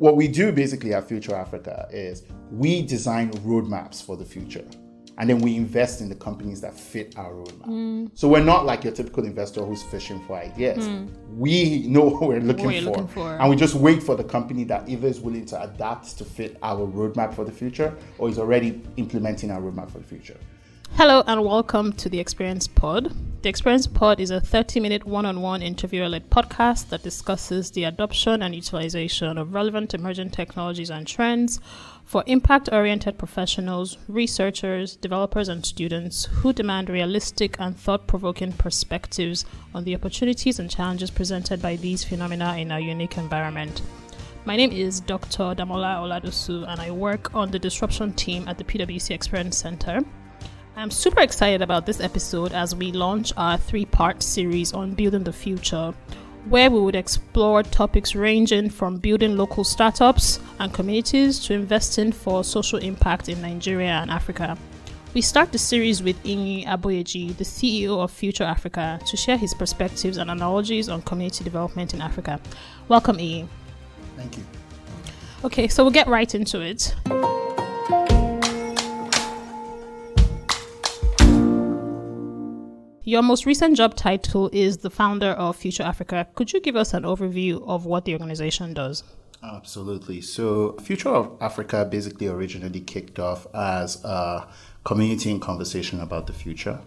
what we do basically at Future Africa is we design roadmaps for the future and then we invest in the companies that fit our roadmap. Mm. So we're not like your typical investor who's fishing for ideas. Mm. We know what we're looking, what for, looking for, and we just wait for the company that either is willing to adapt to fit our roadmap for the future or is already implementing our roadmap for the future. Hello and welcome to the Experience Pod. The Experience Pod is a 30 minute one on one interviewer led podcast that discusses the adoption and utilization of relevant emerging technologies and trends for impact oriented professionals, researchers, developers, and students who demand realistic and thought provoking perspectives on the opportunities and challenges presented by these phenomena in our unique environment. My name is Dr. Damola Oladosu, and I work on the disruption team at the PwC Experience Center. I'm super excited about this episode as we launch our three part series on building the future, where we would explore topics ranging from building local startups and communities to investing for social impact in Nigeria and Africa. We start the series with Iyin Aboyeji, the CEO of Future Africa, to share his perspectives and analogies on community development in Africa. Welcome, Iyin. Thank you. Okay, so we'll get right into it. Your most recent job title is the founder of Future Africa. Could you give us an overview of what the organization does? Absolutely. So, Future of Africa basically originally kicked off as a community in conversation about the future.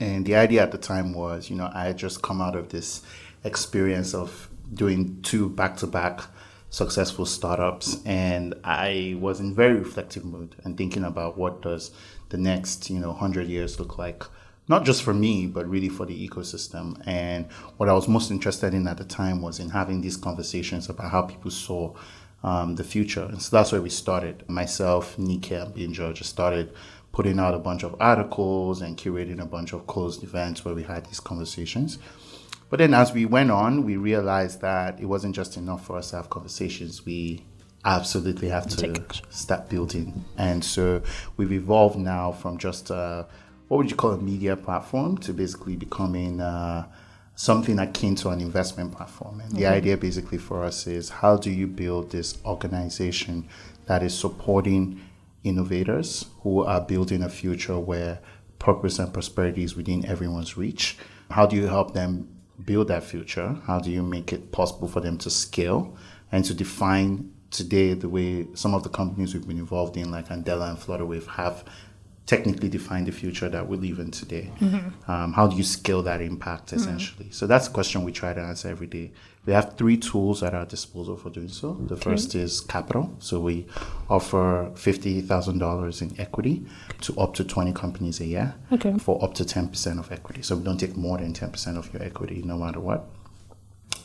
And the idea at the time was, you know, I had just come out of this experience of doing two back to back successful startups and I was in very reflective mood and thinking about what does the next, you know, 100 years look like not just for me, but really for the ecosystem. And what I was most interested in at the time was in having these conversations about how people saw um, the future. And so that's where we started. Myself, Nike, and being Georgia started putting out a bunch of articles and curating a bunch of closed events where we had these conversations. But then as we went on, we realized that it wasn't just enough for us to have conversations. We absolutely have to start building. And so we've evolved now from just uh, what would you call a media platform to basically becoming uh, something akin to an investment platform. And mm-hmm. the idea basically for us is how do you build this organization that is supporting innovators who are building a future where purpose and prosperity is within everyone's reach? How do you help them build that future? How do you make it possible for them to scale and to define today the way some of the companies we've been involved in, like Andela and Flutterwave, have technically define the future that we live in today. Mm-hmm. Um, how do you scale that impact mm-hmm. essentially? Mm-hmm. So that's a question we try to answer every day. We have three tools at our disposal for doing so. The okay. first is capital. So we offer $50,000 in equity to up to 20 companies a year okay. for up to 10% of equity. So we don't take more than 10% of your equity no matter what.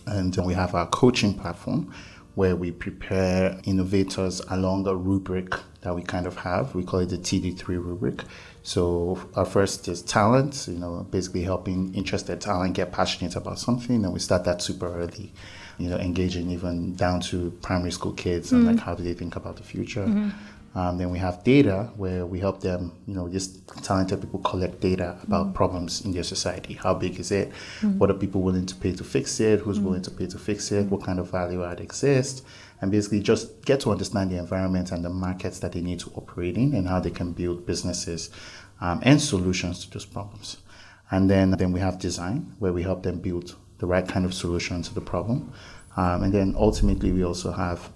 And then we have our coaching platform where we prepare innovators along a rubric that we kind of have. We call it the TD3 rubric. So our first is talent, you know, basically helping interested talent get passionate about something, and we start that super early. You know, engaging even down to primary school kids mm-hmm. and like how do they think about the future. Mm-hmm. Um, then we have data where we help them, you know, just talented people collect data about mm problems in their society. How big is it? mm What are people willing to pay to fix it? Who's mm willing to pay to fix it? What kind of value add exists? And basically just get to understand the environment and the markets that they need to operate in and how they can build businesses um, and solutions to those problems. And then, then we have design where we help them build the right kind of solution to the problem. Um, and then ultimately we also have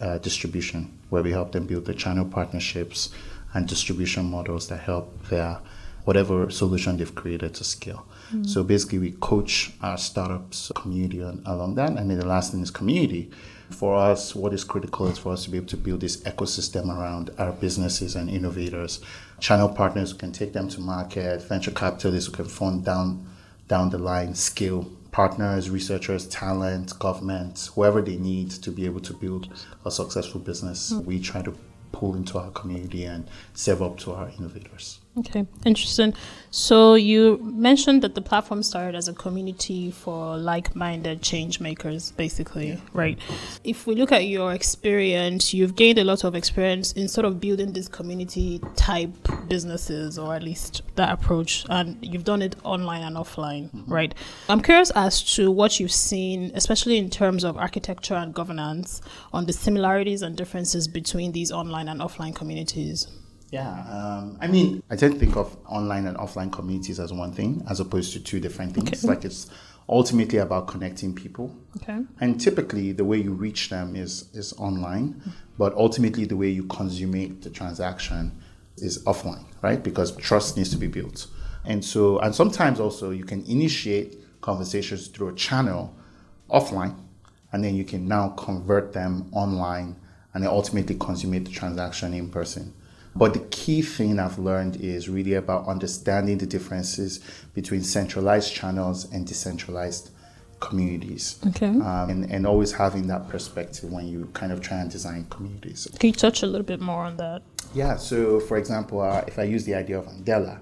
uh, distribution, where we help them build the channel partnerships and distribution models that help their whatever solution they've created to scale. Mm-hmm. So basically, we coach our startups community on, along that. And then the last thing is community. For us, what is critical is for us to be able to build this ecosystem around our businesses and innovators, channel partners who can take them to market, venture capitalists who can fund down down the line, scale partners, researchers, talent, government, whoever they need to be able to build a successful business. Mm. We try to pull into our community and serve up to our innovators. Okay, interesting. So you mentioned that the platform started as a community for like-minded change makers, basically, yeah. right? If we look at your experience, you've gained a lot of experience in sort of building these community type businesses, or at least that approach, and you've done it online and offline, mm-hmm. right? I'm curious as to what you've seen, especially in terms of architecture and governance, on the similarities and differences between these online and offline communities. Yeah, um, I mean, I tend to think of online and offline communities as one thing, as opposed to two different things. Okay. Like it's ultimately about connecting people. Okay. And typically, the way you reach them is is online, but ultimately, the way you consummate the transaction is offline, right? Because trust needs to be built. And so, and sometimes also, you can initiate conversations through a channel offline, and then you can now convert them online, and then ultimately consummate the transaction in person. But the key thing I've learned is really about understanding the differences between centralized channels and decentralized communities. Okay. Um, and, and always having that perspective when you kind of try and design communities. Can you touch a little bit more on that? Yeah. So, for example, uh, if I use the idea of Andela,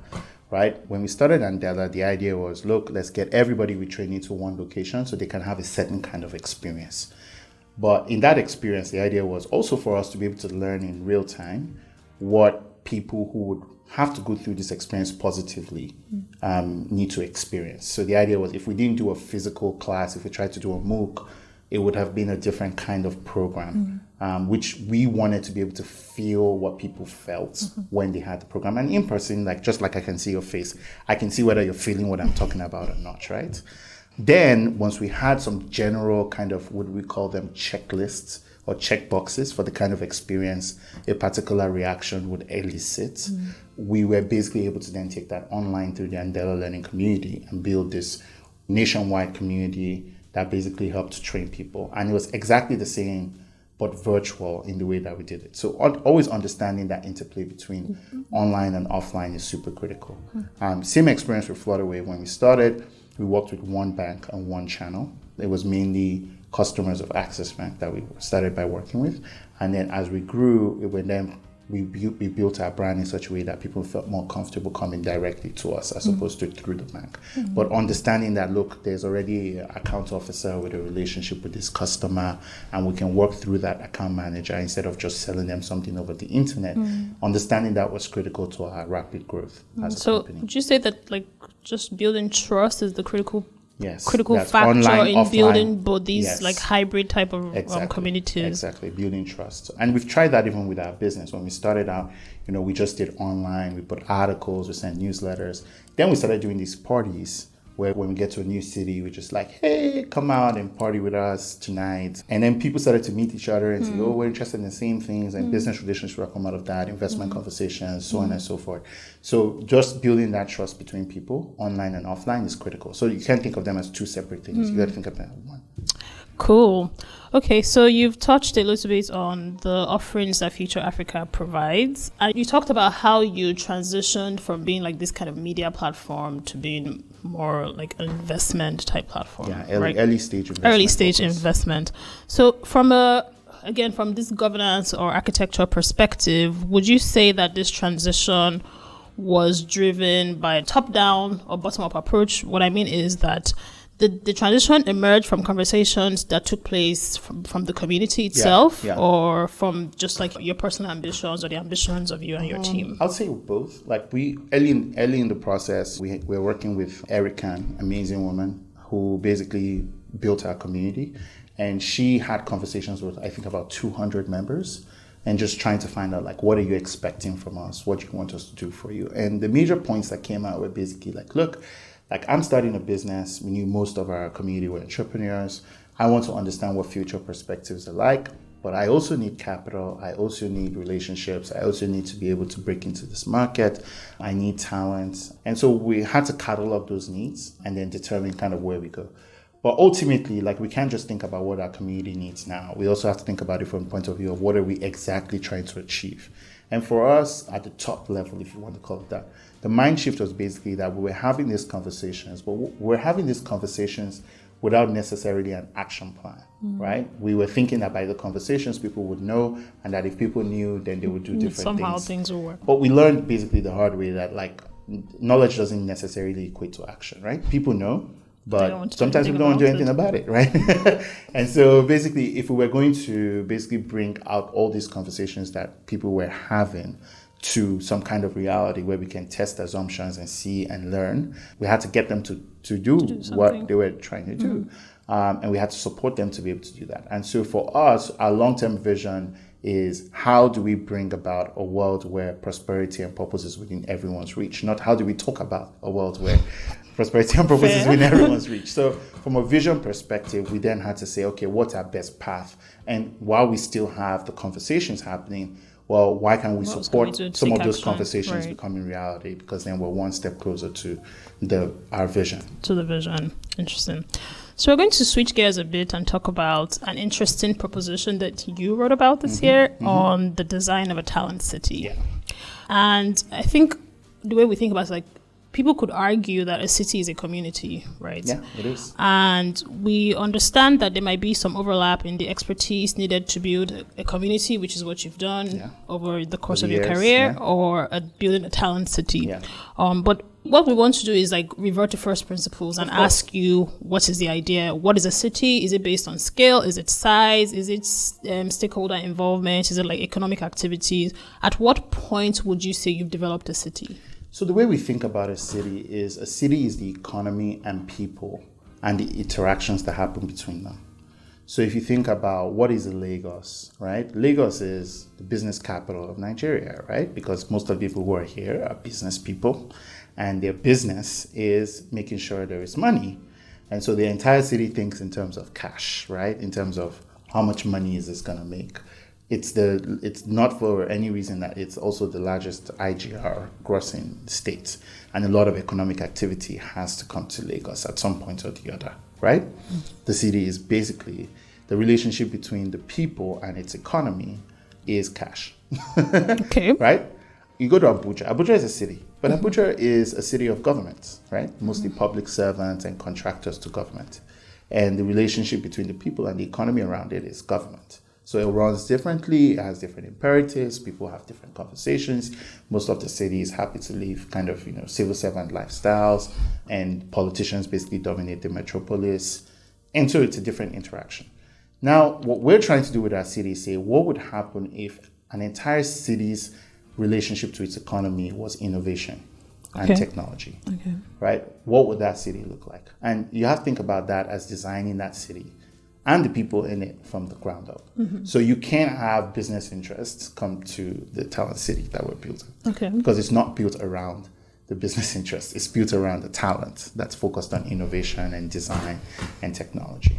right? When we started Andela, the idea was look, let's get everybody we train into one location so they can have a certain kind of experience. But in that experience, the idea was also for us to be able to learn in real time what people who would have to go through this experience positively um, need to experience. So the idea was if we didn't do a physical class, if we tried to do a MOOC, it would have been a different kind of program, mm-hmm. um, which we wanted to be able to feel what people felt mm-hmm. when they had the program. And in person, like just like I can see your face, I can see whether you're feeling what I'm talking about or not, right? Then once we had some general kind of what we call them checklists or check boxes for the kind of experience a particular reaction would elicit. Mm. We were basically able to then take that online through the Andela Learning community and build this nationwide community that basically helped to train people. And it was exactly the same, but virtual in the way that we did it. So always understanding that interplay between mm-hmm. online and offline is super critical. Mm-hmm. Um, same experience with Flutterwave. When we started, we worked with one bank and one channel. It was mainly customers of Access Bank that we started by working with. And then as we grew, it then we, built, we built our brand in such a way that people felt more comfortable coming directly to us as mm-hmm. opposed to through the bank. Mm-hmm. But understanding that, look, there's already an account officer with a relationship with this customer, and we can work through that account manager instead of just selling them something over the internet. Mm-hmm. Understanding that was critical to our rapid growth as a so company. would you say that, like, just building trust is the critical yes, critical factor online, in offline, building both these yes. like hybrid type of um, exactly, um, communities. Exactly, building trust. And we've tried that even with our business. When we started out, you know, we just did online, we put articles, we sent newsletters. Then we started doing these parties where when we get to a new city, we're just like, hey, come out and party with us tonight. And then people started to meet each other and mm. say, oh, we're interested in the same things, and mm. business relationships will come out of that, investment mm. conversations, so on and mm. so forth. So just building that trust between people, online and offline, is critical. So you can't think of them as two separate things. You got to think of them as one. Cool. Okay, so you've touched a little bit on the offerings that Future Africa provides. And you talked about how you transitioned from being like this kind of media platform to being more like an investment type platform. Yeah, early, right? early stage investment. Early stage focus. investment. So from a again from this governance or architecture perspective, would you say that this transition was driven by a top down or bottom up approach? What I mean is that the, the transition emerged from conversations that took place from, from the community itself yeah, yeah. or from just like your personal ambitions or the ambitions of you and your um, team? I'll say both. Like we early in, early in the process we, we were working with erica amazing woman who basically built our community. And she had conversations with i think about 200 members and just trying to find out like what are you expecting from us? What do you want us to do for you? And the major points that came out were basically like look like I'm starting a business. We knew most of our community were entrepreneurs. I want to understand what future perspectives are like, but I also need capital. I also need relationships. I also need to be able to break into this market. I need talent. And so we had to catalog those needs and then determine kind of where we go. But ultimately, like we can't just think about what our community needs now. We also have to think about it from the point of view of what are we exactly trying to achieve. And for us, at the top level, if you want to call it that, the mind shift was basically that we were having these conversations, but we're having these conversations without necessarily an action plan, mm-hmm. right? We were thinking that by the conversations people would know, and that if people knew, then they would do different things. Somehow things. things will work. But we learned basically the hard way that like knowledge doesn't necessarily equate to action, right? People know, but sometimes we don't want to do anything about it, right? and so basically, if we were going to basically bring out all these conversations that people were having to some kind of reality where we can test assumptions and see and learn, we had to get them to, to do, to do what they were trying to do. Mm-hmm. Um, and we had to support them to be able to do that. And so for us, our long term vision is how do we bring about a world where prosperity and purpose is within everyone's reach, not how do we talk about a world where prosperity and purpose Fair. is within everyone's reach. So, from a vision perspective, we then had to say, okay, what's our best path? And while we still have the conversations happening, well, why can't we what support some of those action? conversations right. becoming reality? Because then we're one step closer to the our vision. To the vision. Interesting. So we're going to switch gears a bit and talk about an interesting proposition that you wrote about this mm-hmm, year mm-hmm. on the design of a talent city. Yeah. And I think the way we think about it is like people could argue that a city is a community, right? Yeah, it is. And we understand that there might be some overlap in the expertise needed to build a, community, which is what you've done yeah. over the course of years, your career, yeah. or a, building a talent city. Yeah. Um, but what we want to do is like revert to first principles and ask you what is the idea what is a city is it based on scale is it size is it um, stakeholder involvement is it like economic activities at what point would you say you've developed a city so the way we think about a city is a city is the economy and people and the interactions that happen between them. So if you think about what is Lagos, right? Lagos is the business capital of Nigeria, right? Because most of the people who are here are business people and their business is making sure there is money. And so the entire city thinks in terms of cash, right? In terms of how much money is this going to make it's the it's not for any reason that it's also the largest IGR grossing state, and a lot of economic activity has to come to Lagos at some point or the other. Right, mm-hmm. the city is basically the relationship between the people and its economy is cash. okay. Right. You go to Abuja. Abuja is a city, but mm-hmm. Abuja is a city of governments, right? Mostly mm-hmm. public servants and contractors to government, and the relationship between the people and the economy around it is government. So it runs differently, it has different imperatives, people have different conversations. Most of the city is happy to live kind of, you know, civil servant lifestyles and politicians basically dominate the metropolis. And so it's a different interaction. Now, what we're trying to do with our city is say, what would happen if an entire city's relationship to its economy was innovation? and okay. technology. Okay. Right? What would that city look like? And you have to think about that as designing that city and the people in it from the ground up. Mm-hmm. So you can't have business interests come to the talent city that we're building. Okay. Because it's not built around the business interests. It's built around the talent that's focused on innovation and design and technology.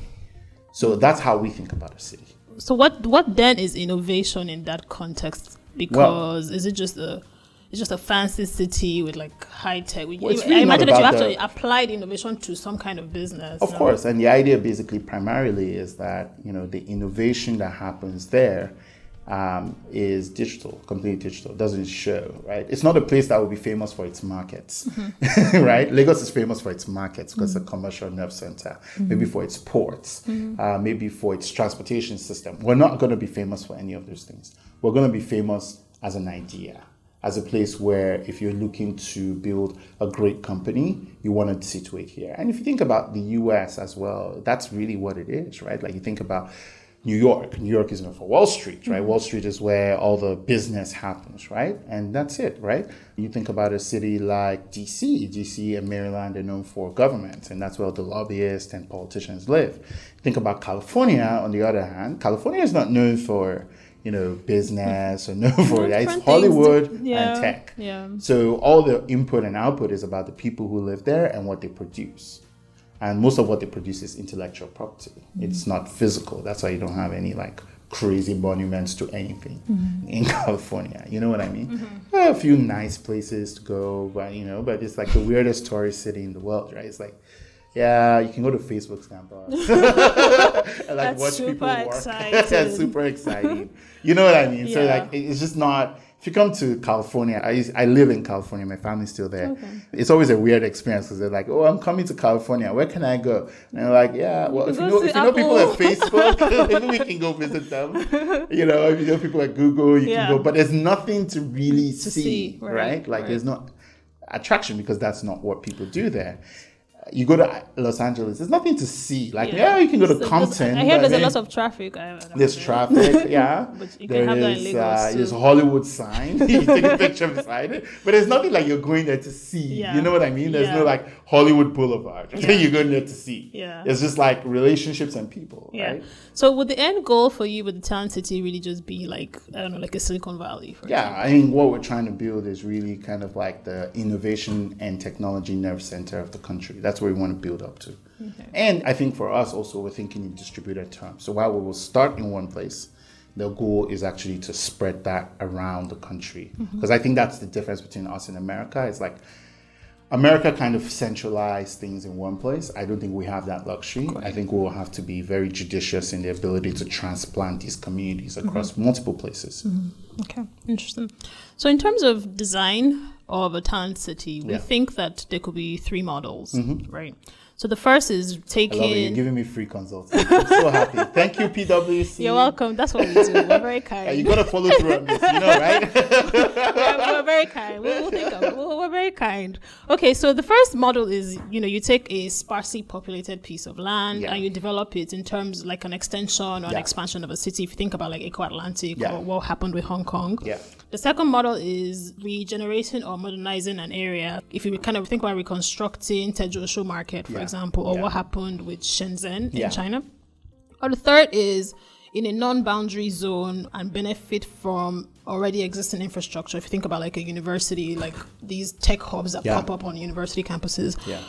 So that's how we think about a city. So what what then is innovation in that context? Because well, is it just a it's just a fancy city with like high tech. Well, really I imagine that you have the, to apply the innovation to some kind of business. Of no? course, and the idea basically primarily is that you know the innovation that happens there um, is digital, completely digital. It doesn't show, right? It's not a place that will be famous for its markets, mm-hmm. right? Lagos is famous for its markets because mm-hmm. it's a commercial nerve center, mm-hmm. maybe for its ports, mm-hmm. uh, maybe for its transportation system. We're not going to be famous for any of those things. We're going to be famous as an idea as a place where if you're looking to build a great company, you want to situate here. And if you think about the US as well, that's really what it is, right? Like you think about New York. New York is known for Wall Street, right? Mm-hmm. Wall Street is where all the business happens, right? And that's it, right? You think about a city like DC. DC and Maryland are known for government, and that's where the lobbyists and politicians live. Think about California, on the other hand. California is not known for you know, business or no for it. It's Hollywood yeah, and tech. Yeah. So all the input and output is about the people who live there and what they produce. And most of what they produce is intellectual property. Mm-hmm. It's not physical. That's why you don't have any like crazy monuments to anything mm-hmm. in California. You know what I mean? Mm-hmm. a few nice places to go, but you know, but it's like the weirdest tourist city in the world, right? It's like yeah, you can go to Facebook's campus and like That's watch people work. That's super exciting. You know what I mean? Yeah. So like it's just not if you come to California, I, I live in California, my family's still there. Okay. It's always a weird experience because they're like, oh, I'm coming to California. Where can I go? And they're like, yeah, well, if you, know, if you know people at Facebook, maybe we can go visit them. You know, if you know people at Google, you yeah. can go. But there's nothing to really to see, see, right? right? Like right. there's not attraction because that's not what people do there you go to Los Angeles, there's nothing to see. Like, yeah, yeah you can go to so Compton. I hear there's a lot of traffic. There's traffic, yeah. but you there can have that in Lagos uh, There's Hollywood sign. you take a picture beside it. But there's nothing like you're going there to see. Yeah. You know what I mean? There's yeah. no like Hollywood Boulevard. You're going there to see. Yeah. It's just like relationships and people, yeah. right? So would the end goal for you with the Talent City really just be like, I don't know, like a Silicon Valley? yeah, example? I mean, what we're trying to build is really kind of like the innovation and technology nerve center of the country. That's what we want to build up to. Okay. And I think for us also, we're thinking in distributed terms. So while we will start in one place, the goal is actually to spread that around the country. Because mm-hmm. I think that's the difference between us and America. It's like America kind of centralized things in one place. I don't think we have that luxury. I think we'll have to be very judicious in the ability to transplant these communities across mm-hmm. multiple places. Mm-hmm. Okay, interesting. So, in terms of design of a talent city, we yeah. think that there could be three models, mm-hmm. right? So the first is taking. I love it. You're giving me free consults. I'm so happy. Thank you, PwC. You're welcome. That's what we do. We're very kind. Yeah, you gotta follow through on this, you know, right? we're, we're, very kind. We'll, we'll think of it. We're, we're, very kind. Okay, so the first model is, you know, you take a sparsely populated piece of land yeah. and you develop it in terms like an extension or yeah. an expansion of a city. If you think about like Eko Atlantic or what happened with Hong Kong. Yeah. The second model is regenerating or modernizing an area. If you kind of think about reconstructing Tejuosho Market, for example, or yeah. what happened with Shenzhen yeah. in China. Or the third is in a non-boundary zone and benefit from already existing infrastructure. If you think about like a university, like these tech hubs that yeah. pop up on university campuses. Yeah.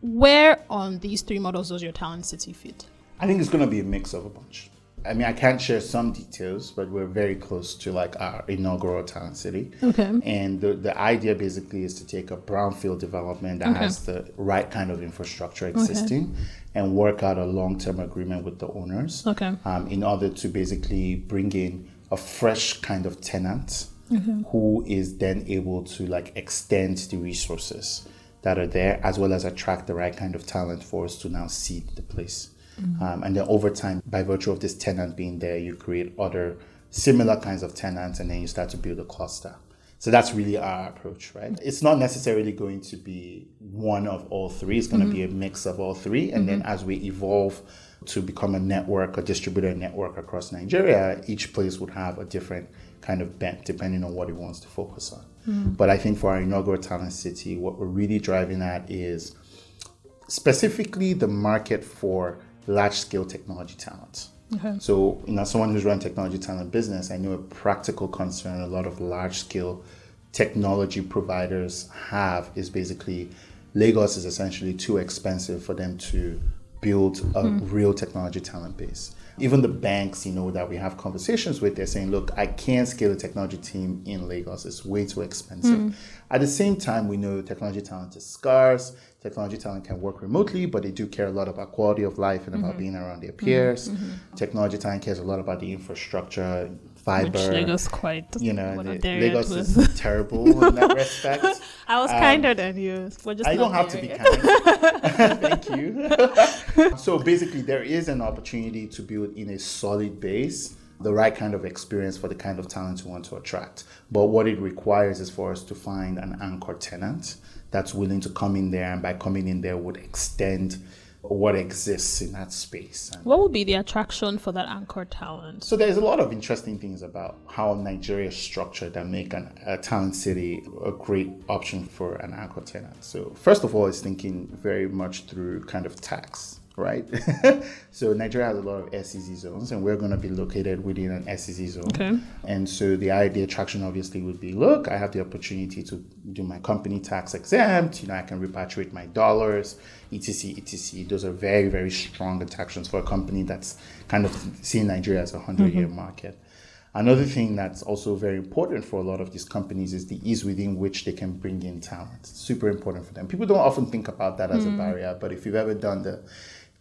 Where on these three models does your talent city fit? I think it's going to be a mix of a bunch. I mean, I can't share some details, but we're very close to like our inaugural talent city. Okay. And the, the idea basically is to take a brownfield development that okay. has the right kind of infrastructure existing okay. and work out a long term agreement with the owners. Okay. Um, in order to basically bring in a fresh kind of tenant mm-hmm. who is then able to like extend the resources that are there as well as attract the right kind of talent for us to now seed the place. Mm-hmm. Um, and then over time, by virtue of this tenant being there, you create other similar kinds of tenants and then you start to build a cluster. So that's really our approach, right? It's not necessarily going to be one of all three. It's going mm-hmm. to be a mix of all three. And mm-hmm. then as we evolve to become a network, a distributed network across Nigeria, each place would have a different kind of bent depending on what it wants to focus on. Mm-hmm. But I think for our inaugural talent city, what we're really driving at is specifically the market for large scale technology talent. Okay. So, you know, someone who's run technology talent business, I know a practical concern a lot of large scale technology providers have is basically Lagos is essentially too expensive for them to build a mm. real technology talent base. Even the banks, you know, that we have conversations with, they're saying, look, I can't scale a technology team in Lagos. It's way too expensive. Mm. At the same time, we know technology talent is scarce technology talent can work remotely, but they do care a lot about quality of life and mm-hmm. about being around their peers. Mm-hmm. mm-hmm. Technology talent cares a lot about the infrastructure, fiber. Which Lagos quite, you know, Lagos is terrible in that respect. I was um, kinder than you. I don't have to be kind. Thank you. so basically, there is an opportunity to build in a solid base the right kind of experience for the kind of talent you want to attract. But what it requires is for us to find an anchor tenant that's willing to come in there and by coming in there would extend what exists in that space. What would be the attraction for that anchor talent? So there's a lot of interesting things about how Nigeria is structured that make an, a talent city a great option for an anchor tenant. So first of all, it's thinking very much through kind of tax right? so Nigeria has a lot of SEZ zones, and we're going to be located within an SEZ zone. Okay. And so the idea attraction obviously would be, look, I have the opportunity to do my company tax exempt. You know, I can repatriate my dollars, etc., etc. Those are very, very strong attractions for a company that's kind of seeing Nigeria as a hundred-year mm-hmm. market. Another thing that's also very important for a lot of these companies is the ease within which they can bring in talent. super important for them. People don't often think about that as mm. a barrier, but if you've ever done the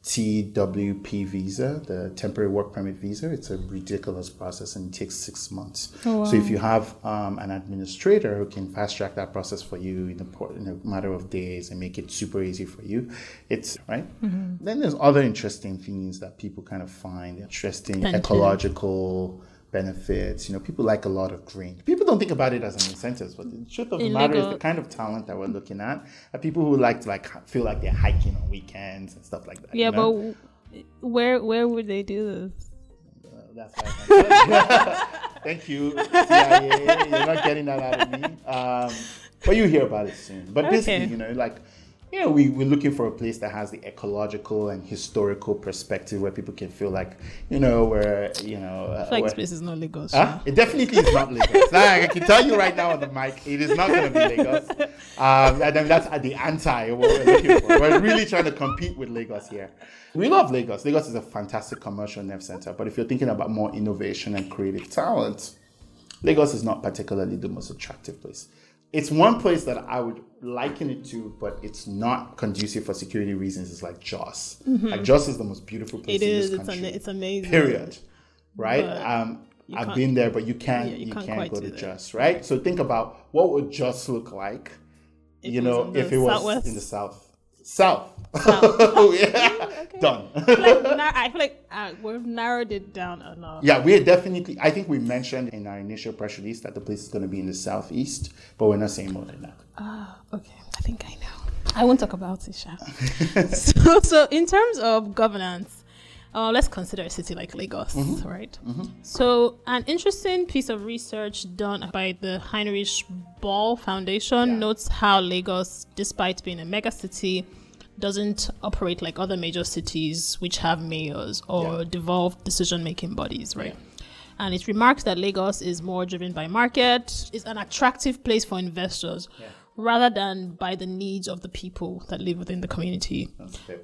TWP visa, the temporary work permit visa. It's a ridiculous process and it takes six months. Oh, wow. So if you have um, an administrator who can fast track that process for you in a, in a, matter of days and make it super easy for you, it's right. Mm-hmm. Then there's other interesting things that people kind of find interesting, ecological benefits. You know, people like a lot of green. People don't think about it as an incentive, but the truth of the matter is the kind of talent that we're looking at are people who like to like feel like they're hiking on weekends and stuff like that. Yeah, you know? but where where would they do this? Uh, that's why Thank you, CIA. You're not getting that out of me. Um, but you hear about it soon. But okay. basically, you know, like you know, we, we're looking for a place that has the ecological and historical perspective where people can feel like, you know, where, you know. Uh, like space is not Lagos. Huh? It definitely is not Lagos. I can tell you right now on the mic, it is not going to be Lagos. Um, and then that's at the anti what we're looking for. We're really trying to compete with Lagos here. We love Lagos. Lagos is a fantastic commercial nerve center. But if you're thinking about more innovation and creative talent, Lagos is not particularly the most attractive place it's one place that I would liken it to, but it's not conducive for security reasons. It's like Jos. Mm-hmm. Like Jos is the most beautiful place. It is. It's, an, it's amazing. Period. Right. Um, I've been there, but you can't. Yeah, you, you, can't, can't go to Jos. Right. So think about what would Jos look like. If you know, if it was southwest? in the south. South. South. yeah. Okay. Done. I feel like, I feel like uh, we've narrowed it down enough. Yeah, we definitely. I think we mentioned in our initial press release that the place is going to be in the southeast, but we're not saying more than that. Ah, uh, okay. I think I know. I won't talk about it, Sha. so, so, in terms of governance, uh, let's consider a city like Lagos, mm-hmm. right? Mm-hmm. So, an interesting piece of research done by the Heinrich Böll Foundation yeah. notes how Lagos, despite being a mega city, doesn't operate like other major cities which have mayors or yeah. devolved decision making bodies, right? Yeah. And it remarks that Lagos is more driven by market, is an attractive place for investors. Yeah rather than by the needs of the people that live within the community.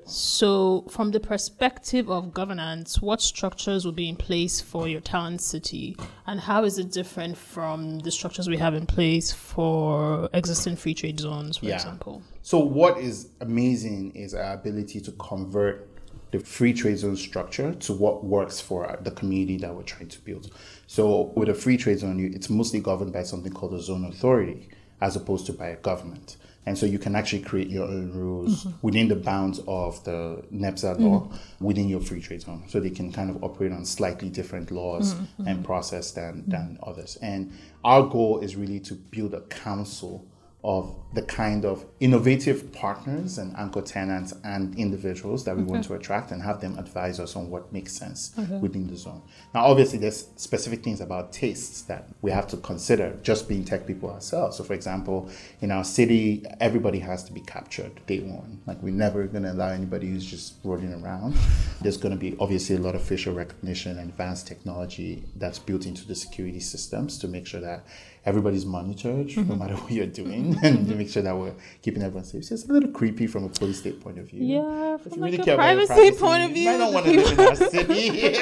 So, from the perspective of governance, what structures will be in place for your town city, and how is it different from the structures we have in place for existing free trade zones, for example? So, what is amazing is our ability to convert the free trade zone structure to what works for the community that we're trying to build. So, with a free trade zone, it's mostly governed by something called a zone authority as opposed to by a government. And so you can actually create your own rules mm-hmm. within the bounds of the NEPZA law mm-hmm. within your free trade zone. So they can kind of operate on slightly different laws mm-hmm. and process than, than others. And our goal is really to build a council of the kind of innovative partners and anchor tenants and individuals that we okay. want to mm-hmm. attract and have them advise us on what makes sense okay. within the zone. Now, obviously, there's specific things about tastes that we have to consider just being tech people ourselves. So, for example, in our city, everybody has to be captured day one. Like, we're never going to allow anybody who's just rolling around. There's going to be obviously a lot of facial recognition and advanced technology that's built into the security systems to make sure that everybody's monitored mm-hmm. no matter what you're doing and to make sure that we're keeping everyone safe. So it's a little creepy from a police state point of view. Yeah, from like really a privacy, privacy point of view. I don't want to live in our city.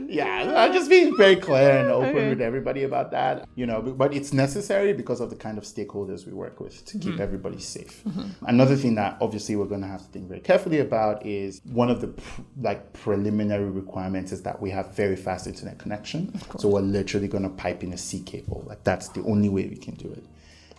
yeah, I'm just being very clear and open okay. with everybody about that. You know, but, it's necessary because of the kind of stakeholders we work with to keep mm-hmm. everybody safe. Mm-hmm. Another thing that obviously we're going to have to think very carefully about is one of the pr- like preliminary requirements is that we have very fast internet connection. So we're literally going to pipe in a sea cable. Like that's the only way we can do it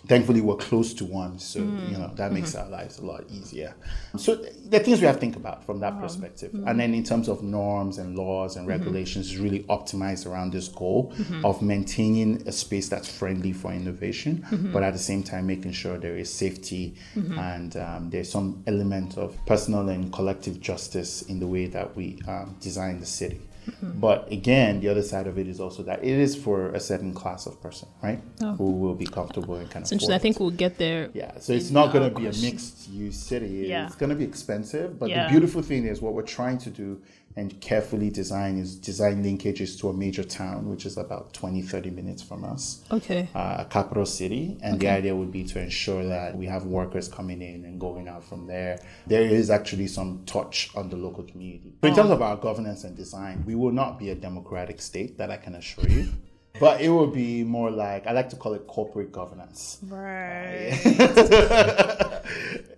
thankfully we're close to one so mm. you know that makes mm-hmm. our lives a lot easier so the things we have to think about from that perspective mm. and then in terms of norms and laws and mm-hmm. regulations is really optimized around this goal mm-hmm. of maintaining a space that's friendly for innovation mm-hmm. but at the same time making sure there is safety mm-hmm. and um, there's some element of personal and collective justice in the way that we um, design the city Mm-hmm. But again, the other side of it is also that it is for a certain class of person, right? Oh. Who will be comfortable and kind of. I think we'll get there. Yeah, so it's not going to be a mixed use city. Yeah. It's going to be expensive, but yeah. the beautiful thing is what we're trying to do and carefully design is design linkages to a major town, which is about 20, 30 minutes from us. Okay. Uh, a capital city. And okay. the idea would be to ensure that we have workers coming in and going out from there. There is actually some touch on the local community. So, in oh. terms of our governance and design, we will not be a democratic state, that I can assure you. but it will be more like I like to call it corporate governance. Right.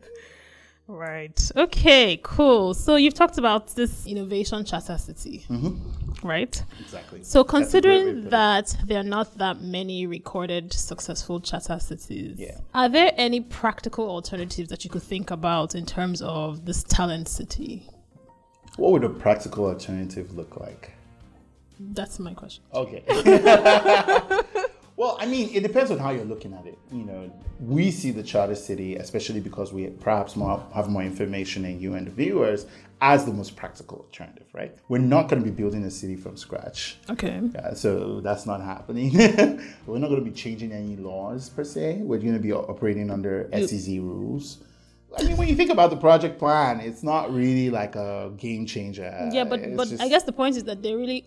Right. Okay, cool. So you've talked about this innovation charter city, mm-hmm. right? Exactly. So That's a great way to considering that there are not that many recorded successful charter cities, Yeah. are there any practical alternatives that you could think about in terms of this talent city? what would a practical alternative look like? That's my question. Okay. well, I mean, it depends on how you're looking at it. You know, we see the charter city, especially because we perhaps more, have more information than you and the viewers, as the most practical alternative, right? We're not going to be building a city from scratch. Okay. Yeah, so that's not happening. We're not going to be changing any laws per se. We're going to be operating under SEZ rules. I mean, when you think about the project plan, it's not really like a game changer. Yeah, but It's but just- I guess the point is that there really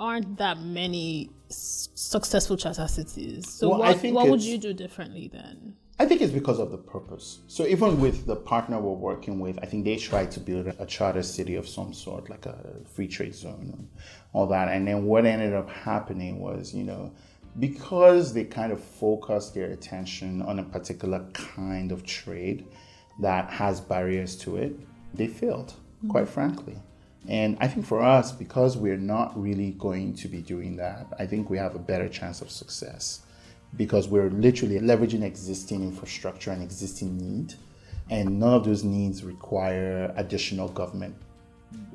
aren't that many successful charter cities. So Well, what, what would you do differently then? I think it's because of the purpose. So even with the partner we're working with, I think they tried to build a charter city of some sort, like a free trade zone and all that. And then what ended up happening was, you know, because they kind of focused their attention on a particular kind of trade that has barriers to it, they failed, quite frankly. And I think for us, because we're not really going to be doing that, I think we have a better chance of success. Because we're literally leveraging existing infrastructure and existing need and none of those needs require additional government.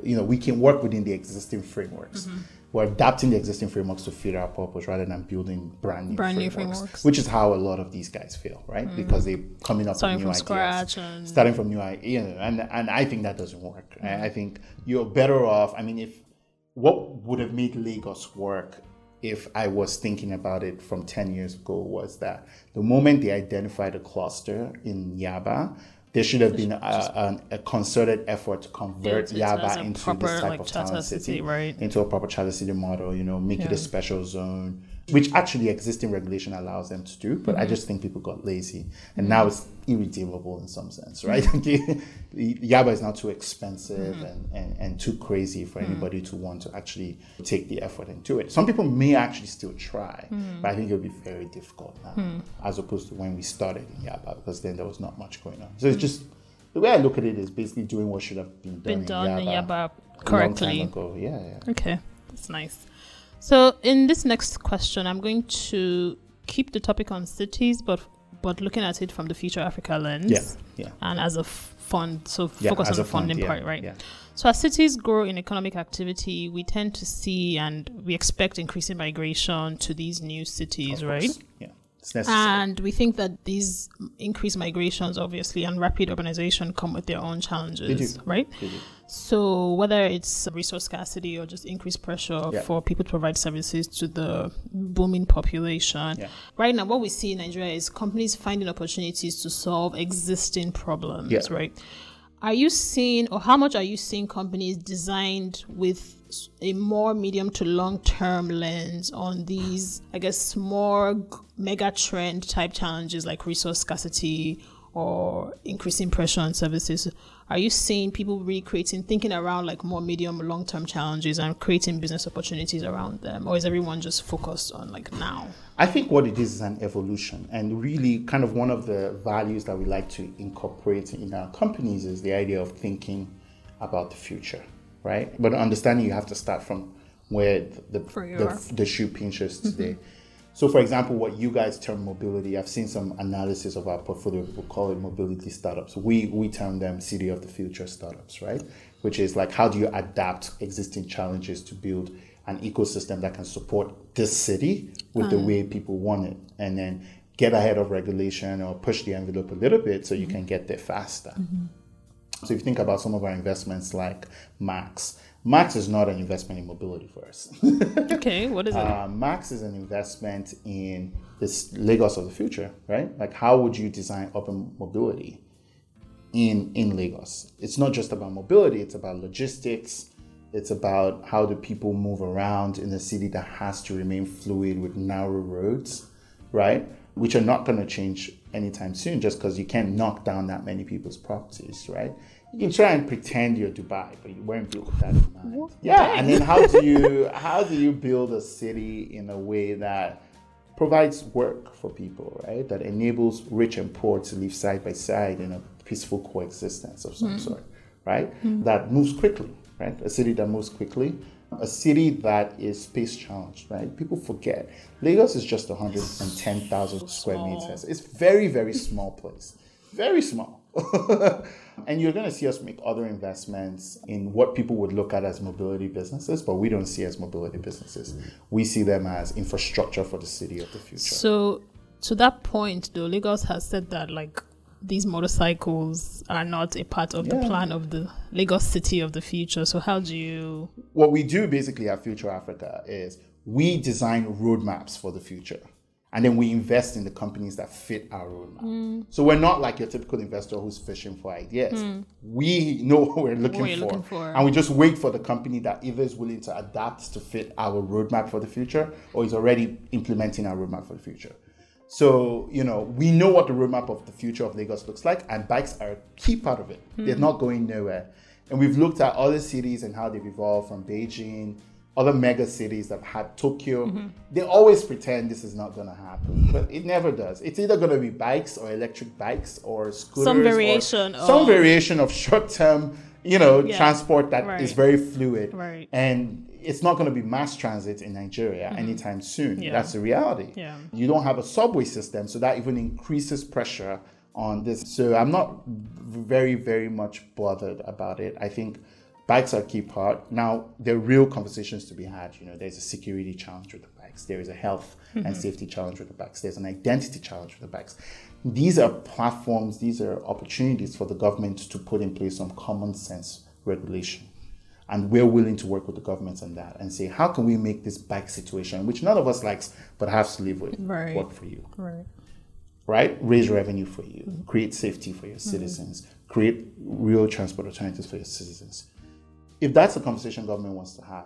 You know we can work within the existing frameworks mm-hmm. We're adapting the existing frameworks to fit our purpose rather than building brand new, Brand new frameworks, frameworks. which is how a lot of these guys feel right? Mm. Because they're coming up Starting with new from ideas scratch and- starting from new ideas you know, and, and i think that doesn't work. I- mm. i think you're better off i mean if what would have made Lagos work if I was thinking about it from 10 years ago was that the moment they identified a cluster in Yaba, there should have been a, a concerted effort to convert as Yaba into proper, this type like, of town city, city, right. into a proper charter city model, you know, make it a special zone, which actually existing regulation allows them to do. But Mm-hmm. I just think people got lazy. And now it's irredeemable in some sense, right? Yaba is not too expensive Mm-hmm. and, and, and too crazy for Mm. anybody to want to actually take the effort and do it. Some people may actually still try, but I think it'll be very difficult now, as opposed to when we started in Yaba, because then there was not much going on. So it's just the way I look at it is basically doing what should have been done, Been in, done Yaba in Yaba a long correctly. Yeah, yeah. Okay, that's nice. So in this next question, I'm going to keep the topic on cities, but but looking at it from the Future Africa lens. Yeah, yeah. And as a fund, so Yeah, focus on the fund, funding yeah, part, right? yeah. So as cities grow in economic activity, we tend to see and we expect increasing migration to these new cities, right? Yeah. And we think that these increased migrations, obviously, and rapid urbanization come with their own challenges, right? They do. So whether it's resource scarcity or just increased pressure Yeah. for people to provide services to the booming population. Yeah. Right now, what we see in Nigeria is companies finding opportunities to solve existing problems, Yeah. right? Are you seeing, or how much are you seeing companies designed with a more medium to long term lens on these, I guess, more mega trend type challenges like resource scarcity or increasing pressure on services? Are you seeing people really creating, thinking around like more medium, long term challenges and creating business opportunities around them? Or is everyone just focused on like now? I think what it is is an evolution, and really, kind of one of the values that we like to incorporate in our companies is the idea of thinking about the future, right? But understanding you have to start from where the For the, the, shoe pinches today. Mm-hmm. So, for example, what you guys term mobility, I've seen some analysis of our portfolio. People call it mobility startups. We we term them city of the future startups, right? Which is like how do you adapt existing challenges to build an ecosystem that can support this city with the way people want it, and then get ahead of regulation or push the envelope a little bit so you can get there faster. Mm-hmm. So if you think about some of our investments like Max, Max is not an investment in mobility for us. Okay, what is it? Uh, Max is an investment in this Lagos of the future, right? Like, how would you design open mobility in in Lagos? It's not just about mobility; it's about logistics. It's about how do people move around in a city that has to remain fluid with narrow roads, right? Which are not going to change anytime soon, just because you can't knock down that many people's properties, right? You can try and pretend you're Dubai, but you weren't built with that in mind. Yeah, and then how do you how do you build a city in a way that provides work for people, right? That enables rich and poor to live side by side in a peaceful coexistence of some hmm. sort, right? Hmm. That moves quickly, right? A city that moves quickly, a city that is space challenged, right? People forget Lagos is just 110,000 square meters. It's very, very small place, very small. and you're going to see us make other investments in what people would look at as mobility businesses, but we don't see as mobility businesses. We see them as infrastructure for the city of the future. So, to that point, though, Lagos has said that like these motorcycles are not a part of the plan of the Lagos city of the future. So, how do you? what we do basically at Future Africa is we design roadmaps for the future. And then we invest in the companies that fit our roadmap. Mm. So we're not like your typical investor who's fishing for ideas. Mm. We know what we're looking, What for, looking for. And we just wait for the company that either is willing to adapt to fit our roadmap for the future or is already implementing our roadmap for the future. So, you know, we know what the roadmap of the future of Lagos looks like, and bikes are a key part of it. They're hmm. not going nowhere. And we've looked at other cities and how they've evolved from Beijing, other mega cities that had Tokyo. They always pretend this is not going to happen, but it never does. It's either going to be bikes or electric bikes or scooters. or variation Some of- variation of short term, you know, Yeah, transport that is right. very fluid. Right. And it's not going to be mass transit in Nigeria anytime soon. Mm-hmm. Yeah. That's the reality. Yeah. You don't have a subway system, so that even increases pressure on this. So I'm not very, very much bothered about it. I think bikes are a key part. Now, there are real conversations to be had. You know, there's a security challenge with the bikes, there is a health and mm-hmm. safety challenge with the bikes, there's an identity challenge with the bikes. These are platforms, these are opportunities for the government to put in place some common sense regulation. And we're willing to work with the government on that and say, how can we make this bike situation, which none of us likes but has to live with, Right. work for you? Right. right? Raise revenue for you, mm-hmm. create safety for your mm-hmm. citizens, create real transport alternatives for your citizens. If that's a conversation government wants to have,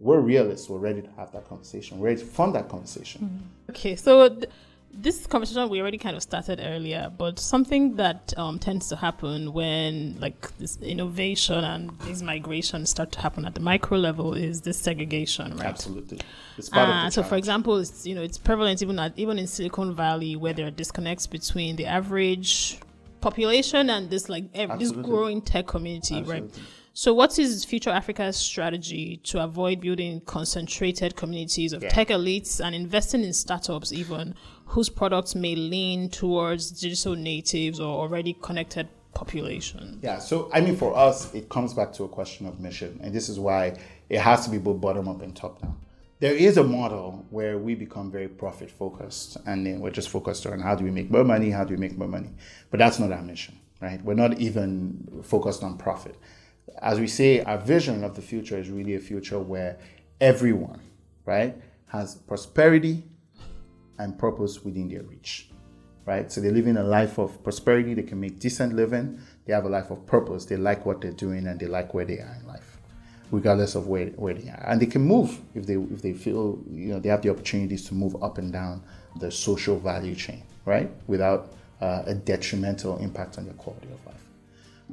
we're realists. We're ready to have that conversation. We're ready to fund that conversation. Okay, so th- this conversation we already kind of started earlier, but something that um, tends to happen when like this innovation and these migrations start to happen at the micro level is this segregation, right? Absolutely, it's part Ah, of the so, for example, it's, you know, it's prevalent even at, even in Silicon Valley, where there are disconnects between the average population and this like ev- this growing tech community, right? So, what is Future Africa's strategy to avoid building concentrated communities of Yeah. tech elites and investing in startups, even whose products may lean towards digital natives or already connected population? Yeah, so I mean, for us, it comes back to a question of mission, and this is why it has to be both bottom up and top down. There is a model where we become very profit focused, and then we're just focused on how do we make more money, how do we make more money, but that's not our mission, right? We're not even focused on profit. As we say, our vision of the future is really a future where everyone, right, has prosperity and purpose within their reach right? So they're living a life of prosperity. They can make decent living. They have a life of purpose. They like what they're doing and they like where they are in life, regardless of where, where they are. And they can move if they if they feel you know they have the opportunities to move up and down the social value chain, right? Without uh, a detrimental impact on their quality of life.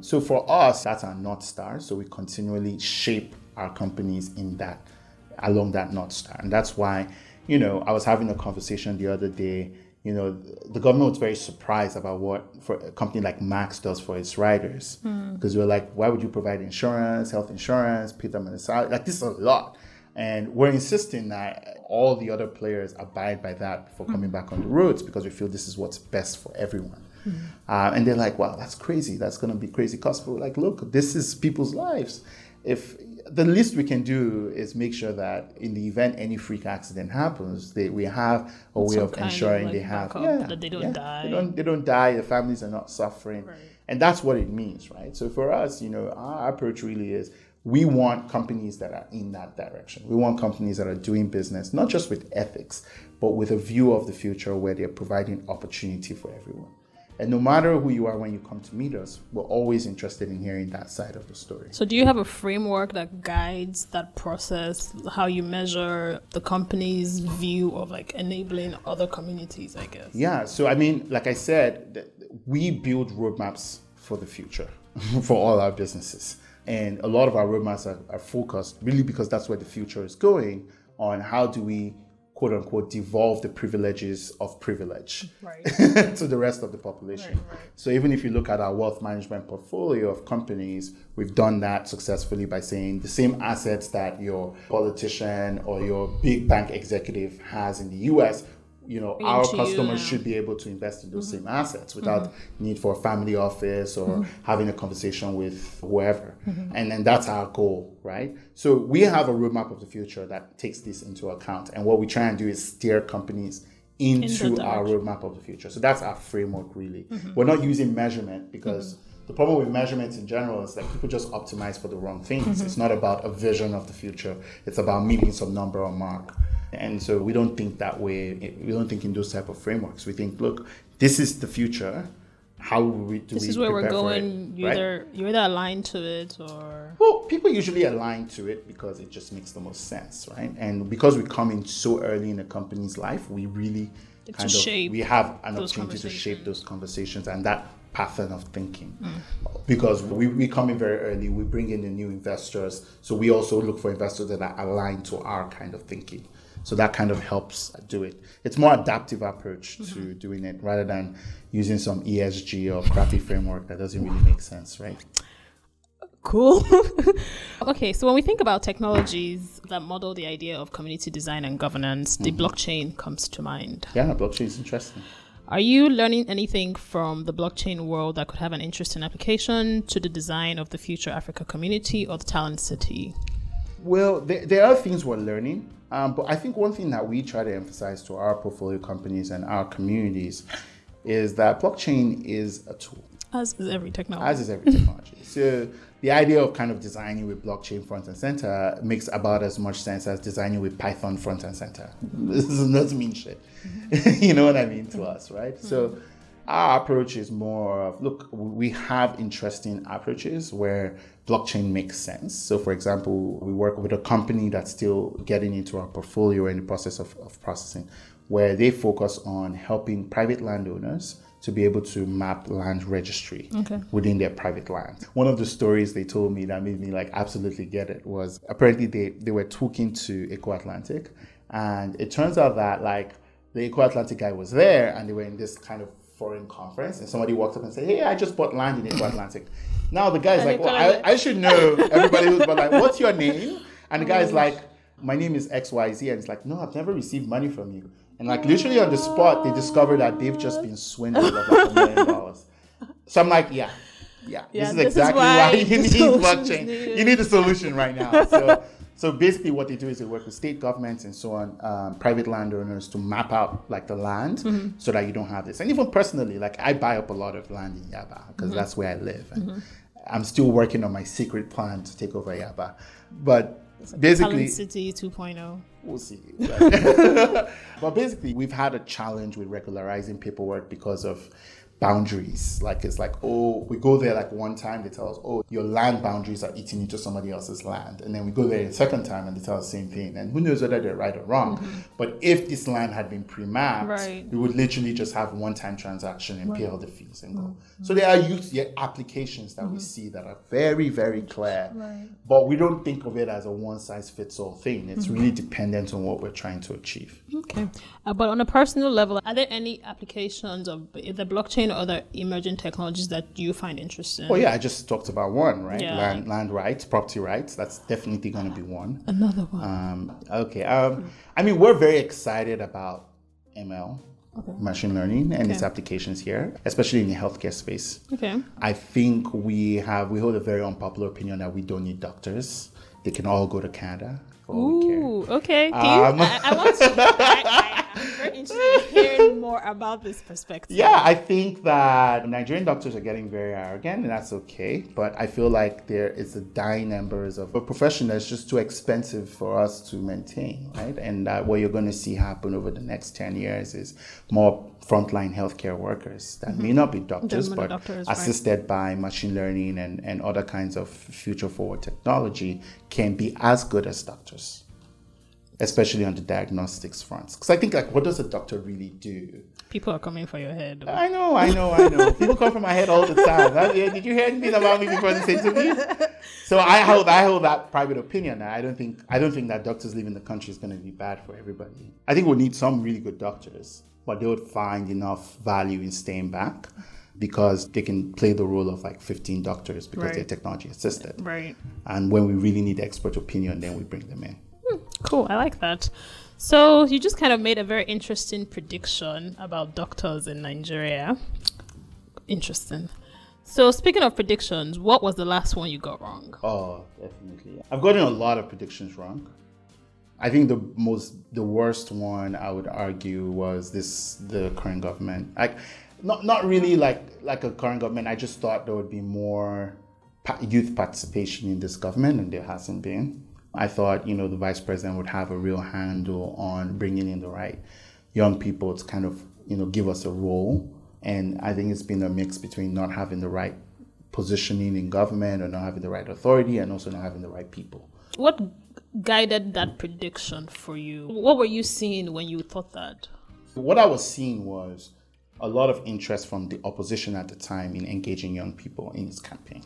So for us, that's our north star. So we continually shape our companies in that along that north star, and that's why you know I was having a conversation the other day. You know, the government was very surprised about what for a company like Max does for its riders hmm. because we were like, why would you provide insurance, health insurance, pay them the side? Like this is a lot. And we're insisting that all the other players abide by that before hmm. coming back on the roads because we feel this is what's best for everyone. Uh, and they're like, wow, that's crazy. That's going to be crazy cost. But like, look, this is people's lives. If the least we can do is make sure that in the event any freak accident happens, they, we have a way Some of kind of, ensuring like, they have backup, that they don't yeah, die. They don't, they don't die. The families are not suffering. And that's what it means, right? So for us, you know, our approach really is we want companies that are in that direction. We want companies that are doing business, not just with ethics, but with a view of the future where they're providing opportunity for everyone. And no matter who you are when you come to meet us, we're always interested in hearing that side of the story. So, do you have a framework that guides that process, how you measure the company's view of like enabling other communities, I guess? Yeah, so I mean, like I said, we build roadmaps for the future for all our businesses. And a lot of our roadmaps are, are focused really because that's where the future is going on how do we quote unquote devolve the privileges of privilege Right. to the rest of the population. Right, right. So even if you look at our wealth management portfolio of companies, we've done that successfully by saying the same assets that your politician or your big bank executive has in the US, you know, our Into customers should be able to invest in those Mm-hmm. same assets without need for a family office or having a conversation with whoever. Mm-hmm. And then that's our goal, right? So we have a roadmap of the future that takes this into account. And what we try and do is steer companies into our roadmap of the future. So that's our framework, really. We're not using measurement because the problem with measurements in general is that people just optimize for the wrong things. It's not about a vision of the future, it's about meeting some number or mark. And so we don't think that way. We don't think in those type of frameworks. We think, look, this is the future. How do we do This we is where we're going. it, You right? either you're either aligned to it or Well, people usually align to it because it just makes the most sense, right? And because we come in so early in a company's life, we really To kind of we have an opportunity to shape those conversations and that pattern of thinking. Mm. Because we, we come in very early, we bring in the new investors, so we also look for investors that are aligned to our kind of thinking. So that kind of helps do it. It's more adaptive approach to Mm-hmm. doing it rather than using some ESG or crappy framework that doesn't really make sense, right? Cool. okay, so when we think about technologies that model the idea of community design and governance, the blockchain comes to mind. Yeah, blockchain is interesting. Are you learning anything from the blockchain world that could have an interesting application to the design of the future Africa community or the talent city? Well, there, there are things we're learning, um, but I think one thing that we try to emphasize to our portfolio companies and our communities is that blockchain is a tool, As is every technology. as is every technology. So the idea of kind of designing with blockchain front and center makes about as much sense as designing with Python front and center. This doesn't mean shit. you know what I mean to us, right? So our approach is more of look, we have interesting approaches where blockchain makes sense. So, for example, we work with a company that's still getting into our portfolio in the process of, of processing, where they focus on helping private landowners to be able to map land registry Okay. within their private land. One of the stories they told me that made me like absolutely get it was apparently they, they were talking to Eko Atlantic, and it turns out that like the Eko Atlantic guy was there and they were in this kind of foreign conference, and somebody walked up and said, Hey, I just bought land in Eko Atlantic. Now the guy's And like, Well, I, I should know everybody who's bought like, What's your name? And the guy's like, My name is XYZ. And it's like, No, I've never received money from you. And like literally on the spot, they discovered that they've just been swindled of like a million dollars. So I'm like, yeah, yeah, Yeah, this is this is exactly why why, you need blockchain. needed. You need a solution right now. So, so basically, what they do is they work with state governments and so on, um, private landowners to map out like the land Mm-hmm. so that you don't have this. And even personally, like I buy up a lot of land in Yaba because Mm-hmm. that's where I live. And I'm still working on my secret plan to take over Yaba, but basically Talent City 2.0. we'll see. But, but basically, we've had a challenge with regularizing paperwork because of boundaries. Like it's like, oh, we go there like one time, they tell us, oh, your land boundaries are eating into somebody else's land, and then we go there a second time and they tell us the same thing. And who knows whether they're right or wrong? Mm-hmm. But if this land had been pre-mapped, Right. we would literally just have one-time transaction and pay all the fees and go. Mm-hmm. So there are use yeah, applications that we mm-hmm. see that are very, very clear, but we don't think of it as a one-size-fits-all thing. It's really dependent on what we're trying to achieve. Okay. Uh, but on a personal level, are there any applications of the blockchain or other emerging technologies that you find interesting? Oh yeah, I just talked about one, right? Yeah. Land, land rights, property rights. That's definitely going to be one. Another one. Um, okay. Um, I mean, we're very excited about ML, machine learning, and its applications here, especially in the healthcare space. okay. I think we have we hold a very unpopular opinion that we don't need doctors. They can all go to Canada for all we care. Ooh, okay. Can Um, you, I, I want to. I, I, I'm very interested in hearing more about this perspective. Yeah, I think that Nigerian doctors are getting very arrogant, and that's okay. But I feel like there is a dying embers of a profession that's just too expensive for us to maintain, right? And uh, what you're going to see happen over the next 10 years is more frontline healthcare workers that may not be doctors, but doctors, right. assisted by machine learning and, and other kinds of future forward technology can be as good as doctors. Especially on the diagnostics front. Because I think, like, what does a doctor really do? People are coming for your head. I know, I know, I know. People come for my head all the time. That- yeah, did you hear anything about me before this interview? So I hold, I hold that private opinion. I don't think, I don't think that doctors leaving the country is going to be bad for everybody. I think we'll need some really good doctors, but they would find enough value in staying back because they can play the role of like 15 doctors because Right. they're technology assisted. Right. And when we really need expert opinion, then we bring them in. Cool. I like that. So you just kind of made a very interesting prediction about doctors in Nigeria. Interesting. So speaking of predictions, what was the last one you got wrong? Oh, definitely. I've gotten a lot of predictions wrong. I think the most, the worst one I would argue was this the current government. Like, not not really like like a current government. I just thought there would be more youth participation in this government, and there hasn't been. I thought you know the vice president would have a real handle on bringing in the right young people to kind of you know give us a role. And I think it's been a mix between not having the right positioning in government or not having the right authority and also not having the right people. What guided that prediction for you? What were you seeing when you thought that? What I was seeing was a lot of interest from the opposition at the time in engaging young people in this campaign.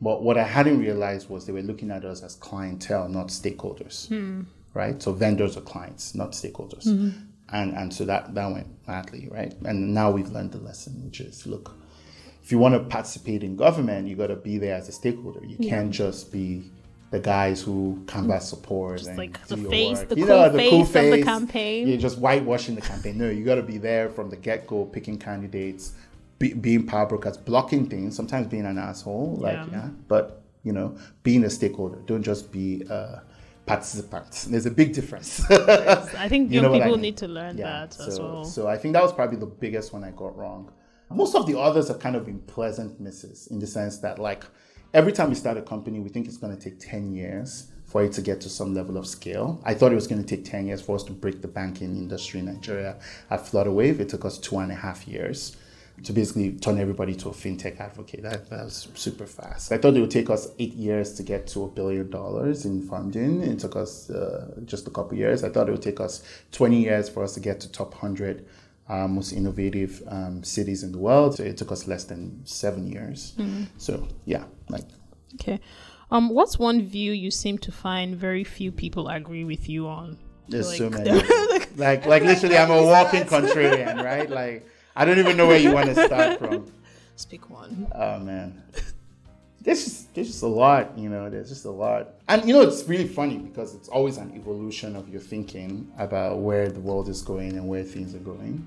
But what I hadn't realized was they were looking at us as clientele, not stakeholders. Hmm. Right? So vendors are clients, not stakeholders. Hmm. And and so that, that went badly, right? And now we've learned the lesson, which is look, if you want to participate in government, you got to be there as a stakeholder. You can't just be the guys who canvass mm. support and like do the your face- work. the You cool know, the cool face of the campaign. You're just whitewashing the campaign. No, you got to be there from the get go, picking candidates, be, being power brokers, blocking things. Sometimes being an asshole, like Yeah. yeah. But you know, being a stakeholder. Don't just be a participant. There's a big difference. I think You young know what I people mean? need to learn Yeah, that so, as well. So I think that was probably the biggest one I got wrong. Most of the others have kind of been pleasant misses in the sense that like every time we start a company, we think it's going to take 10 years for it to get to some level of scale. I thought it was going to take 10 years for us to break the banking industry in Nigeria at Flutterwave. It took us two and a half years to basically turn everybody to a fintech advocate. That, that was super fast. I thought it would take us eight years to get to a billion dollars in funding. It took us uh, just a couple years. I thought it would take us 20 years for us to get to top 100 uh, most innovative um, cities in the world. So it took us less than seven years. So yeah, like Okay. Um, what's one view you seem to find very few people agree with you on? there's Like- so many. like like literally, I'm a walking contrarian, right? Like I don't even know where you want to start from. Speak one. Oh man. There's just there's just a lot, you know, there's just a lot. And you know it's really funny because it's always an evolution of your thinking about where the world is going and where things are going.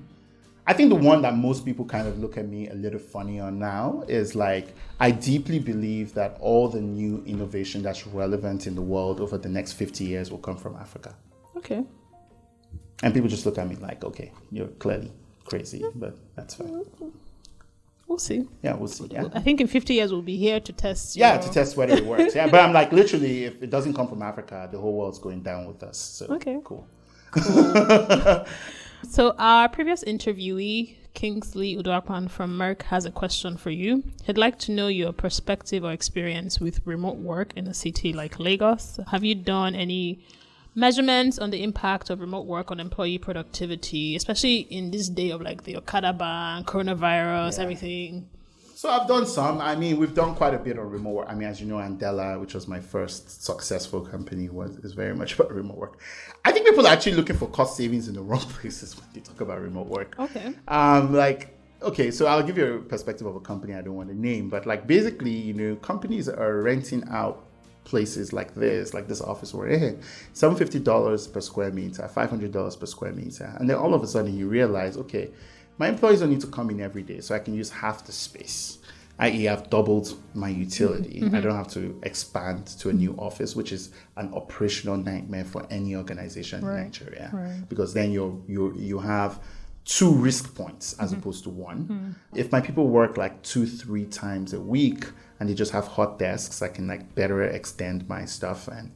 I think the one that most people kind of look at me a little funny on now is like I deeply believe that all the new innovation that's relevant in the world over the next 50 years will come from Africa. Okay. And people just look at me like, okay, you're clearly crazy, but that's fine. We'll see. Yeah, we'll see. Yeah. I think in 50 years we'll be here to test. Yeah, your- to test whether it works. Yeah, but I'm like literally, if it doesn't come from Africa, the whole world's going down with us. So Okay. cool. So our previous interviewee, Kingsley Udoakpan from Merck, has a question for you. He'd like to know your perspective or experience with remote work in a city like Lagos. Have you done any measurements on the impact of remote work on employee productivity, especially in this day of like the Okada ban, coronavirus, Yeah. everything? So I've done some. I mean, we've done quite a bit of remote work. I mean, as you know, Andela, which was my first successful company, was is very much about remote work. I think people are actually looking for cost savings in the wrong places when they talk about remote work. Okay. Um, like, okay, so I'll give you a perspective of a company I don't want to name, but like basically, you know, companies are renting out places like this, like this office we're in, seven fifty dollars per square meter, five hundred dollars per square meter, and then all of a sudden you realize, okay, my employees don't need to come in every day, so I can use half the space. I.e., I've doubled my utility. Mm-hmm. Mm-hmm. I don't have to expand to a new office, which is an operational nightmare for any organization in Nigeria. right. Because then you you you have two risk points as mm-hmm. opposed to one. Mm-hmm. If my people work like two, three times a week and they just have hot desks, I can like better extend my stuff and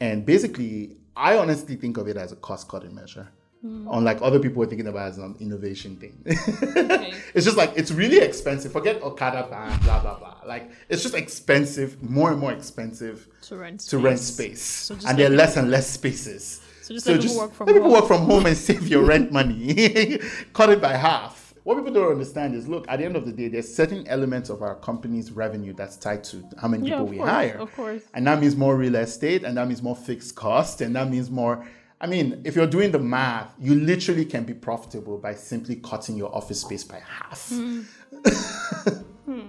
and basically I honestly think of it as a cost cutting measure. Mm. Unlike other people are thinking about as an innovation thing. it's just like it's really expensive. Forget Okada ban, blah blah blah. Like it's just expensive, more and more expensive To rent to rent space. just and there are less and less spaces. So just let people work from let people home. work from home and save your rent money. Cut it by half. What people don't understand is look, at the end of the day, there's certain elements of our company's revenue that's tied to how many Yeah, people we course, hire. of course. And that means more real estate, and that means more fixed cost, and that means more. I mean, if you're doing the math, you literally can be profitable by simply cutting your office space by half. Hmm.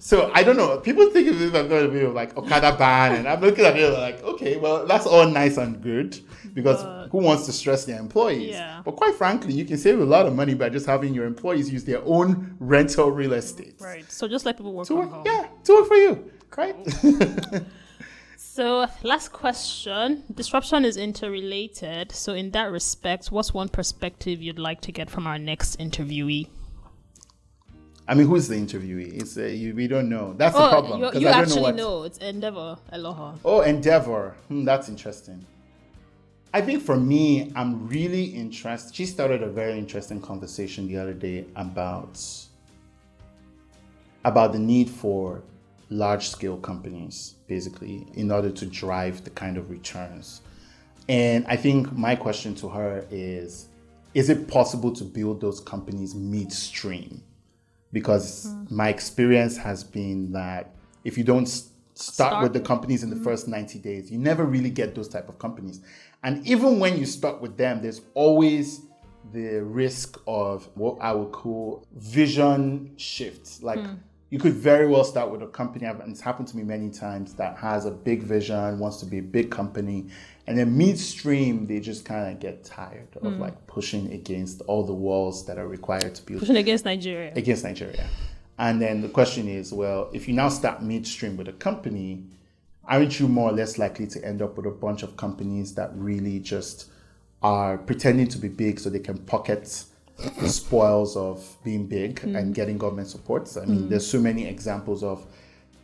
So I don't know. People think of this as going to be like Okada ban, and I'm looking at it like, okay, well, that's all nice and good because who wants to stress their employees? Yeah. But quite frankly, you can save a lot of money by just having your employees use their own rental real estate. Right. So just let people work To from work, home. yeah, to work for you, right? So, last question. Disruption is interrelated. So, in that respect, what's one perspective you'd like to get from our next interviewee? I mean, who's the interviewee? It's uh, you, we don't know. That's the Oh, problem you, you I don't actually know what. know. It's Endeavor Eloho. Oh, Endeavor. Hmm, that's interesting. I think for me, I'm really interested. She started a very interesting conversation the other day about about the need for large scale companies, basically, in order to drive the kind of returns. And I think my question to her is is it possible to build those companies midstream? Because mm-hmm. my experience has been that if you don't start, Start with the companies in the mm-hmm. first 90 days, you never really get those type of companies. And even when you start with them, there's always the risk of what I would call vision shifts. Like hmm. you could very well start with a company, and it's happened to me many times, that has a big vision, wants to be a big company, and then midstream they just kind of get tired of hmm. like pushing against all the walls that are required to build Pushing against Nigeria. against Nigeria. And then the question is, well, if you now start midstream with a company, aren't you more or less likely to end up with a bunch of companies that really just are pretending to be big so they can pocket the spoils of being big mm-hmm. and getting government supports? I mean, mm-hmm. there's so many examples of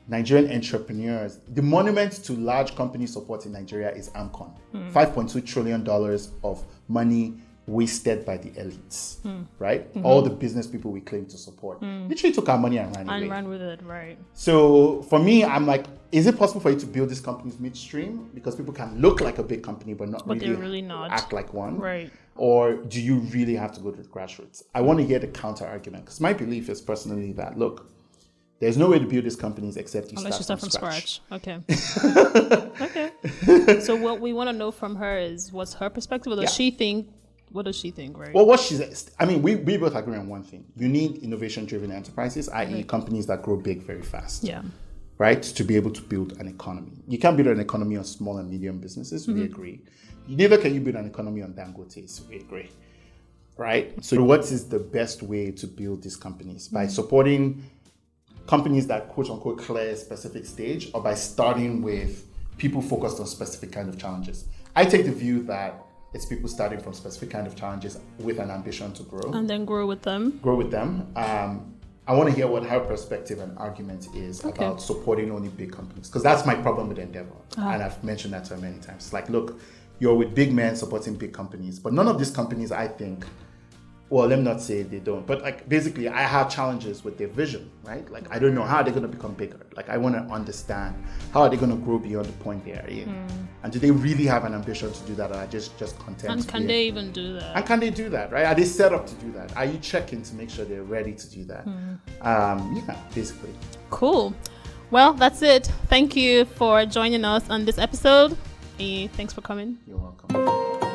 Nigerian entrepreneurs. The monument to large company support in Nigeria is AMCON. Mm. $5.2 trillion of money wasted by the elites, hmm. right? Mm-hmm. All the business people we claim to support hmm. literally took our money and ran away. And ran with it, right. So for me, I'm like, is it possible for you to build these companies midstream because people can look like a big company but not But really, really not. act like one? Right. Or do you really have to go to the grassroots? I want to hear the counter argument because my belief is personally that look, there's no way to build these companies except you Unless you start, start from scratch. Okay. okay. So what we want to know from her is what's her perspective? Does Yeah. she think? What does she think, right? Well, what she's, I mean, we, we both agree on one thing. You need innovation driven enterprises, i.e., companies that grow big very fast. yeah. right? To be able to build an economy. You can't build an economy on small and medium businesses, we mm-hmm. agree. Neither can you build an economy on Dangote's, we agree. Right? So what is the best way to build these companies? By mm-hmm. supporting companies that quote unquote clear a specific stage or by starting with people focused on specific kind of challenges. I take the view that it's people starting from specific kind of challenges with an ambition to grow And then grow with them. grow with them. Um, I want to hear what her perspective and argument is Okay. about supporting only big companies because that's my problem with Endeavor, and I've mentioned that to her many times. Like, look, you're with big men supporting big companies, but none of these companies, I think, well, let me not say they don't, but like basically, I have challenges with their vision, right? Like, I don't know how they're going to become bigger. Like, I want to understand how are they going to grow beyond the point they are in, and do they really have an ambition to do that, or are just just content? And can they even do that? and can they do that, right? Are they set up to do that? Are you checking to make sure they're ready to do that? Um, yeah, basically. Cool. Well, that's it. Thank you for joining us on this episode. Thanks for coming. You're welcome.